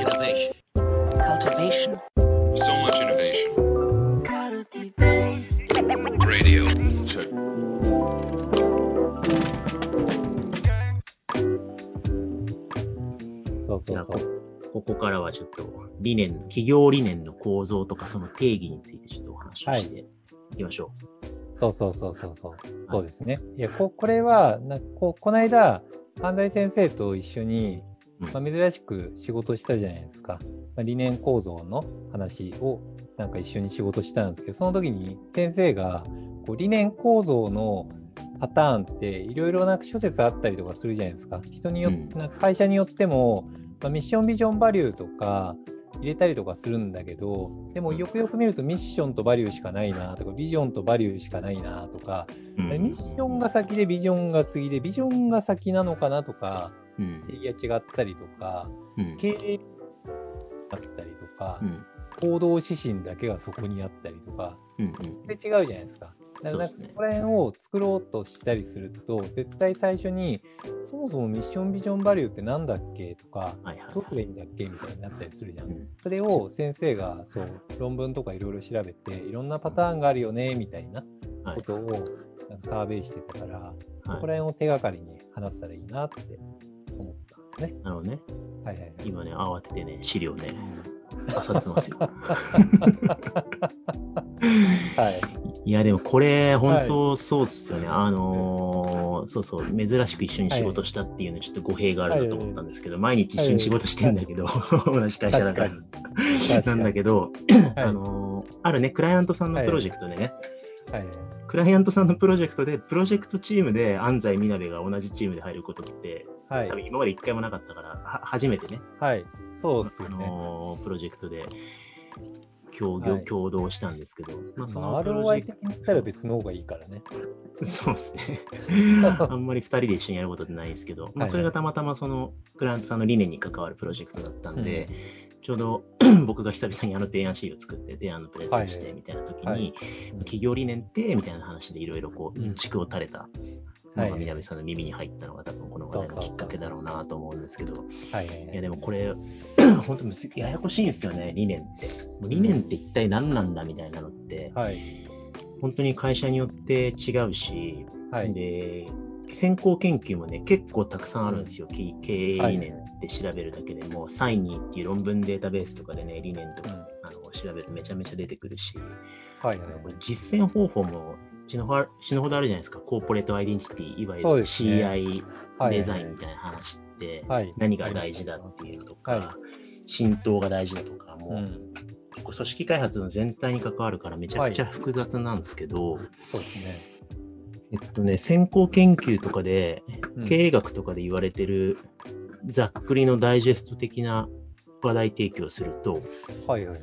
Innovation. cultivation, So much innovation. Radio. Check. そうそうそう。ここからはちょっと理念、企業理念の構造とかその定義についてちょっとお話をしていきましょそうそうそうそうそう。そうですね。いや、ここれはなこ、この間、犯罪先生と一緒に、うんまあ、珍しく仕事したじゃないですか。まあ、理念構造の話をなんか一緒に仕事したんですけど、その時に先生がこう理念構造のパターンっていろいろな諸説あったりとかするじゃないですか。人によって、うんなんか会社によっても、まあ、ミッションビジョンバリューとか入れたりとかするんだけど、でもよくよく見るとミッションとバリューしかないなとか、ビジョンとバリューしかないなとか、ミッションが先でビジョンが次で、ビジョンが先なのかなとか、うん。いや違ったりとか、うん。経営だったりとかう、ん。行動指針だけがそこにあったりとか、うんうん。で違うじゃないですか。だからそこら辺を作ろうとしたりすると、絶対最初に、そもそもミッションビジョンバリューってなんだっけとか、はいはいどうすればいいんだっけみたいになったりするじゃん。うん。それを先生がそう論文とかいろいろ調べて、いろんなパターンがあるよねみたいなはいことをサーベイしてたから、そはい。こら辺を手がかりに話せたらいいなってですね。はいはいはい。今ね、慌ててね、資料ね、漁ってますよ。はい。いや、でもこれ、本当そうっすよね。あのーそうそう、珍しく一緒に仕事したっていうのはちょっと語弊があるなと思ったんですけど、毎日一緒に仕事してんだけど、同じ会社だから。なんだけど、はいあのーあるね、クライアントさんのプロジェクトでね、はい。クライアントさんのプロジェクトで、プロジェクトチームで安西みなべが同じチームで入ることって、はい多。分今まで一回もなかったから、は初めてね、はい。そうっすね。のープロジェクトで協業、はい共同したんですけど、まあ、そのまあプロジ ROI ェク的に言ったら別の方がいいからね。ト、そうですね。あんまり2人で一緒にやることってないんですけど、まあ、はいそれがたまたまそのクライアントさんの理念に関わるプロジェクトだったんで、ちょうど 僕が久々にあの提案シール作って、提案のプレゼンしはいてみたいな時に、はい企業理念ってみたいな話でいろいろこう、うんうんちくを垂れたのはいが南さんの耳に入ったのが多分この話題のきっかけだろうなと思うんですけど、はいやでもこれ、本当むずややこしいんですよね、理念って。もう理念って一体何なんだみたいなのって、はい。本当に会社によって違うし、はい。で、先行研究もね、結構たくさんあるんですよ。経経営理念って調べるだけでも、サイニーっていう論文データベースとかでね、理念とか、うんあの調べるとめちゃめちゃ出てくるし、はいはい実践方法も死ぬほどあるじゃないですか。コーポレートアイデンティティ、いわゆる CI はいデザインみたいな話って、はい。何が大事だっていうのとか、はい浸透が大事だとか、もう、うん。結構組織開発の全体に関わるからめちゃくちゃ複雑なんですけど、そうですね。えっとね、先行研究とかで、うん経営学とかで言われてるざっくりのダイジェスト的な話題提供をすると、はいはいはい。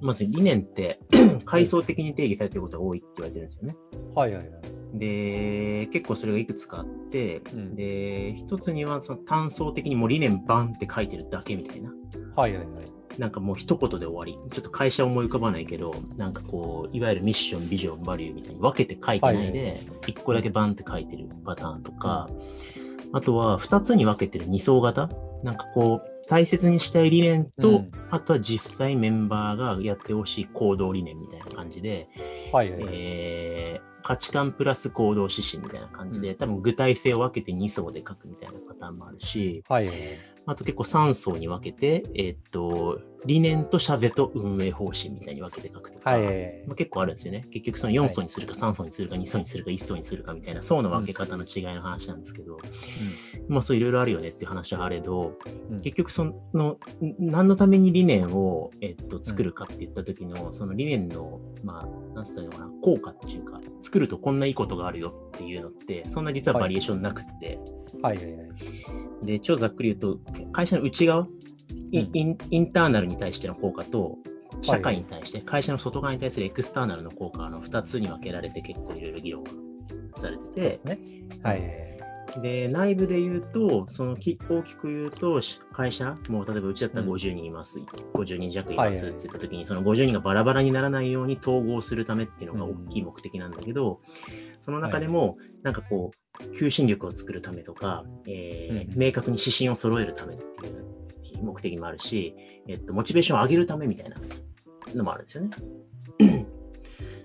まず理念って 階層的に定義されてることが多いって言われてるんですよね。はいはいはい。で、結構それがいくつかあって、うんで、一つにはその単層的にもう理念バンって書いてるだけみたいな。はいはいはい。なんかもう一言で終わり。ちょっと会社思い浮かばないけど、なんかこう、いわゆるミッション、ビジョン、バリューみたいに分けて書いてないはいで、一個だけバンって書いてるパターンとか、あとは二つに分けてる二層型。なんかこう、大切にしたい理念と、うんあとは実際メンバーがやってほしい行動理念みたいな感じで、はいはいはい。えー価値観プラス行動指針みたいな感じで、うん多分具体性を分けて2層で書くみたいなパターンもあるし、はいはいはい。あと結構3層に分けて、えーっと、理念と社税と運営方針みたいに分けて書くとか、はいはいはい。まあ、結構あるんですよね。結局その4層にするか3層にするか2層にするか1層にするかみたいな層の分け方の違いの話なんですけど、まあそういろいろあるよねっていう話はあれど、うん。結局その、ん何のために理念を、えっと、作るかって言った時の、その理念の、まあ、なんつったのかな、効果っていうか、作るとこんないいことがあるよっていうのって、そんな実はバリエーションなくって、はいはいはい。で、超ざっくり言うと、会社の内側、インうん。インターナルに対しての効果と、社会に対して、会社の外側に対するエクスターナルの効果の2つに分けられて結構いろいろ議論がされてて。はいはいはい。で、内部で言うと、そのき大きく言うと、し会社、もう例えばうちだったら50人います、50人弱いますって言った時に、その50人がバラバラにならないように統合するためっていうのが大きい目的なんだけど、その中でも、なんかこう、求心力を作るためとか、えーうん明確に指針を揃えるためっていう目的もあるし、えっと、モチベーションを上げるためみたいなのもあるんですよね。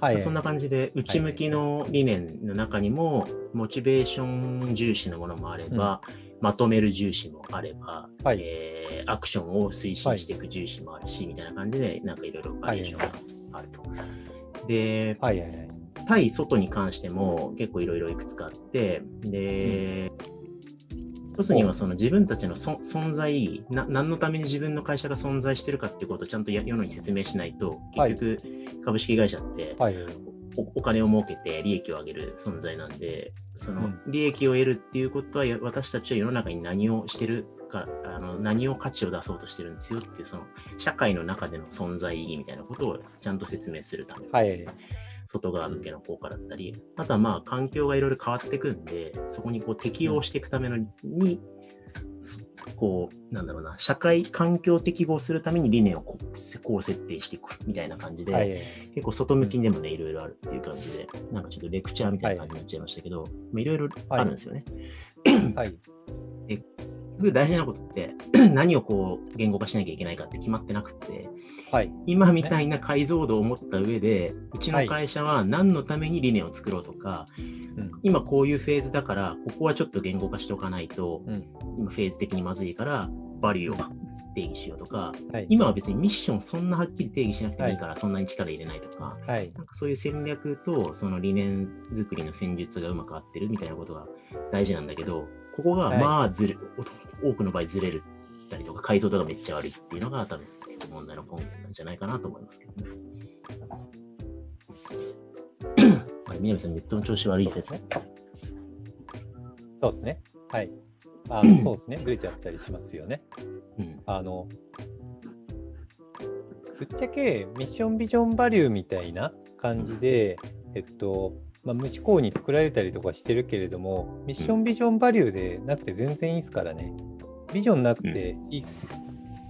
はい。そんな感じで、内向きの理念の中にも、モチベーション重視のものもあれば、まとめる重視もあれば、はいえーアクションを推進していく重視もあるし、みたいな感じで、なんかいろいろバリエーションがあると。で、はいはいはい。対外に関しても結構いろいろいくつかあって、で、一つにはその自分たちのそ存在な、何のために自分の会社が存在してるかっていうことをちゃんとや世のに説明しないと、はい結局株式会社ってはいはい。おお金を儲けて利益を上げる存在なんで、そのうん利益を得るっていうことは、や私たちは世の中に何をしてるか、あの何を価値を出そうとしてるんですよっていう、その社会の中での存在意義みたいなことをちゃんと説明するためはい。外側向けの効果だったり、あとはまあ環境がいろいろ変わってくんで、そこにこう適応していくためのに、すこう、なんだろうな、社会環境適合するために理念をこうこう設定していくみたいな感じで、はいはい。結構外向きにでもね、いろいろあるっていう感じで、なんかちょっとレクチャーみたいな感じになっちゃいましたけど、まあいろいろあるんですよね。はい。僕大事なことって、何をこう言語化しなきゃいけないかって決まってなくて、はい。今みたいな解像度を持った上で、うちはいの会社は何のために理念を作ろうとか、うん。今こういうフェーズだから、ここはちょっと言語化しておかないと、うん。今フェーズ的にまずいから、バリューを定義しようとか、はい。今は別にミッションそんなはっきり定義しなくてもいいから、そんなに力入れないとか、はい。なんかそういう戦略とその理念作りの戦術がうまく合ってるみたいなことが大事なんだけど、ここがはいまあずれ、お多くの場合ずれるったりとか、解像度がめっちゃ悪いっていうのが多分問題の根源なんじゃないかなと思いますけどね。はい南さん、ネットの調子悪い説。そうですね。はい。あの そうですね。ずれちゃったりしますよね。うん。あの、ぶっちゃけミッションビジョンバリューみたいな感じで、えっと、まあ、無思考に作られたりとかしてるけれども、ミッションビジョンバリューでなくて全然いいですからね。ビジョンなくていい、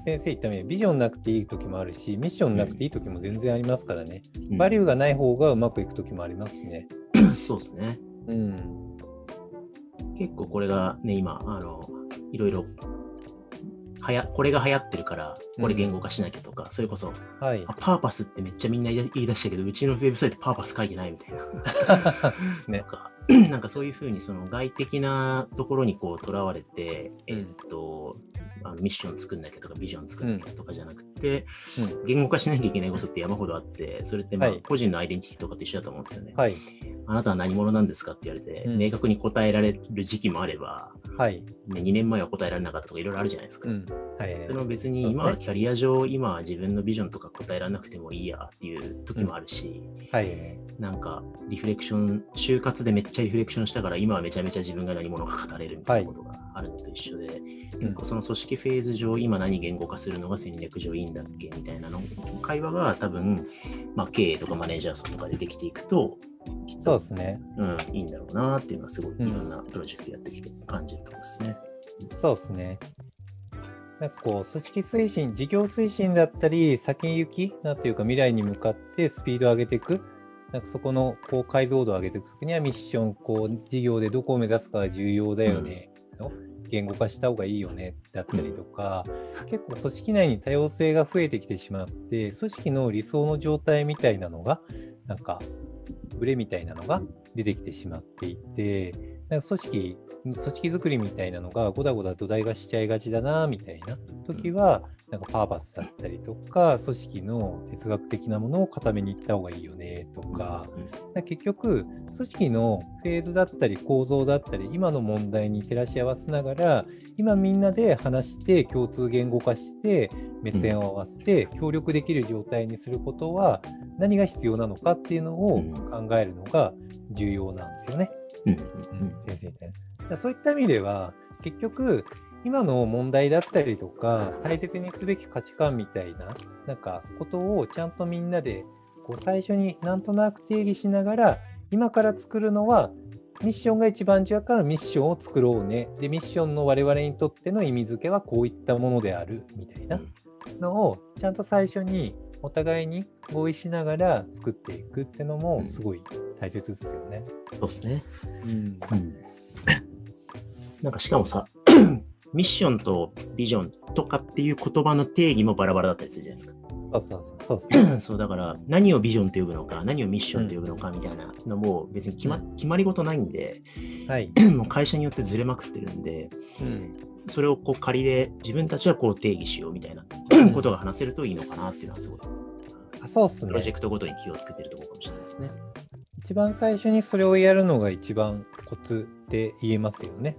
先生言ったように、ビジョンなくていい時もあるし、ミッションなくていい時も全然ありますからね。バリューがない方がうまくいく時もありますしね。そうですね。うん。結構これがね、今、あの、いろいろ、はや、これが流行ってるから、これ言語化しなきゃとか、それこそ、はいあ。パーパスってめっちゃみんな言い出したけど、うちのウェブサイトパーパス書いてないみたいな。ねなんか、なんかそういうふうにその外的なところにこうとらわれて、うんえっと、あのミッション作んなきゃとかビジョン作んなきゃとかじゃなくて、うん言語化しなきゃいけないことって山ほどあって、それってまあはい個人のアイデンティティとかと一緒だと思うんですよね。はい。あなたは何者なんですかって言われて、うん明確に答えられる時期もあれば、はい。ね、2年前は答えられなかったとかいろいろあるじゃないですか。うん。はい。それも別に今はキャリア上、今は自分のビジョンとか答えられなくてもいいやっていう時もあるし、はい。なんかリフレクション、就活でめっちゃリフレクションしたから今はめちゃめちゃ自分が何者か語れるみたいなことがあるのと一緒で、結構その組織フェーズ上、今何言語化するのが戦略上いいんだっけみたいなの会話が多分、まあ、経営とかマネージャー層とかでできていくと、きっとそうですね。うん、いいんだろうなっていうのはすごいいうんろんなプロジェクトやってきて感じるところですね。そうですね。なんかこう、組織推進、事業推進だったり、先行き、なんていうか未来に向かってスピードを上げていく。なんかそこのこう解像度を上げていくときにはミッション、こう、事業でどこを目指すかが重要だよね。の言語化した方がいいよねだったりとか、結構組織内に多様性が増えてきてしまって、組織の理想の状態みたいなのが、なんか、ブレみたいなのが出てきてしまっていて、なんか組織、組織づくりみたいなのがごだごだ土台がしちゃいがちだな、みたいな時は、なんかパーパスだったりとか、組織の哲学的なものを固めにいった方がいいよね、とか、から結局、組織のフェーズだったり構造だったり、今の問題に照らし合わせながら、今みんなで話して、共通言語化して、目線を合わせて、協力できる状態にすることは、何が必要なのかっていうのをうん。考えるのが重要なんですよね。うん。先生みたいな。だからそういった意味では、結局、今の問題だったりとか、大切にすべき価値観みたいな、なんか、ことをちゃんとみんなで、こう、最初になんとなく定義しながら、今から作るのは、ミッションが一番違うからミッションを作ろうね。で、ミッションの我々にとっての意味付けはこういったものである、みたいなのを、ちゃんと最初にお互いに合意しながら作っていくっていうのも、すごい大切ですよね。そうですね。うん。うんなんかしかもさ、ミッションとビジョンとかっていう言葉の定義もバラバラだったりするじゃないですか。そうそうそう。そうっすねそうだから何をビジョンと呼ぶのか、何をミッションと呼ぶのかみたいなのも別に決ま,、うん決まり事ないんで、はい。もう会社によってずれまくってるんで、うん。それをこう仮で自分たちはこう定義しようみたいなことが話せるといいのかなっていうのはすごい、あそうっすねプロジェ。クトごとに気をつけてるところかもしれないですね。一番最初にそれをやるのが一番コツって言えますよね。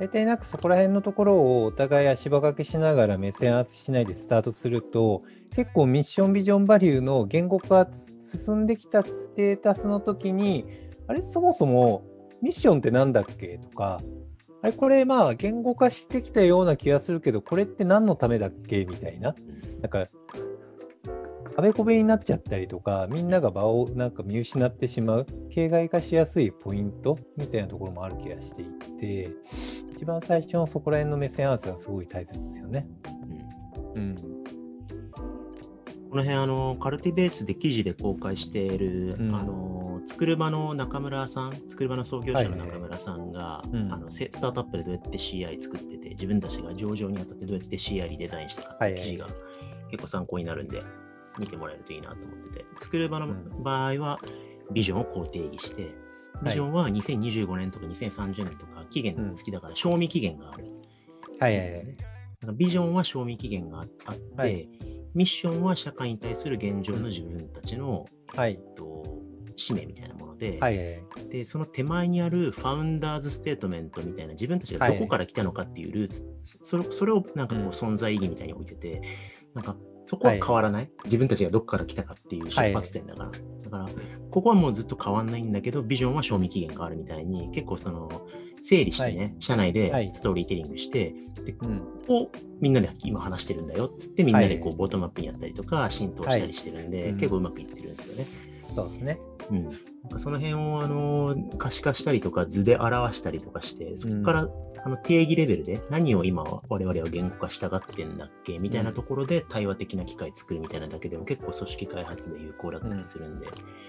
大体なんかそこら辺のところをお互い足場掛けしながら目線合わせしないでスタートすると結構ミッションビジョンバリューの言語化進んできたステータスの時にあれそもそもミッションってなんだっけとかあれこれまあ言語化してきたような気がするけどこれって何のためだっけみたいな。なんかあべこべになっちゃったりとか、みんなが場をなんか見失ってしまう、形骸化しやすいポイントみたいなところもある気がしていて、一番最初のそこら辺の目線合わせがすごい大切ですよね。うんうん。この辺あの、カルティベースで記事で公開している、うんあの作る場の中村さん、作る場の創業者のはいはい中村さんが、うんあのせスタートアップでどうやって CI 作ってて、自分たちが上場にあたってどうやって CI にデザインしたかっていう記事が結構参考になるんで、見てもらえるといいなと思ってて、作る場のうん場合は、ビジョンをこう定義して、ビジョンは2025年とか2030年とか期限が付きだから、賞味期限がある。はいはいはい。ビジョンは賞味期限がああって、はいミッションは社会に対する現状の自分たちの、はい。えっと使命みたいなもので、はいはいはい。でその手前にあるファウンダーズステートメントみたいな自分たちがどこから来たのかっていうルーツ、それそれをなんかこううん存在意義みたいに置いてて、なんかそこは変わらない、自分たちがどこから来たかっていう出発点だから、だからここはもうずっと変わんないんだけどビジョンは賞味期限があるみたいに結構その整理してね、はい。社内ではい。ストーリーテリングして、でうん。をみんなで今話してるんだよっつってみんなでこはい。うボトムアップにやったりとか浸透したりしてるんで、結構うまくいってるんですよね。そうですね。うん、その辺をあの可視化したりとか図で表したりとかしてそこから、あの定義レベルで何を今我々は言語化したがってんだっけみたいなところで対話的な機械作るみたいなだけでも結構組織開発で有効だったりするんで、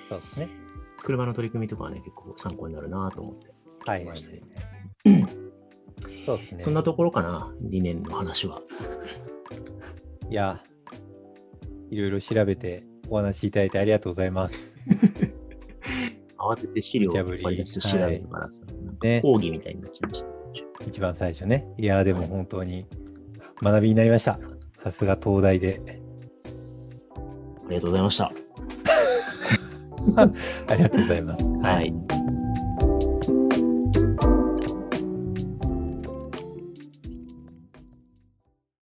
そうですね。作る場の取り組みとかはね結構参考になるなと思ってはいはいましたねはい。そうですね。そんなところかな理念の話は。いや、いろいろ調べてお話しいただいてありがとうございます。慌てて資料を引っ張り出して調べるからさ、なんか講義みたいになっちゃいました。一番最初ね。いや、でも本当に学びになりました。さすが東大で。ありがとうございました。ありがとうございます。はい。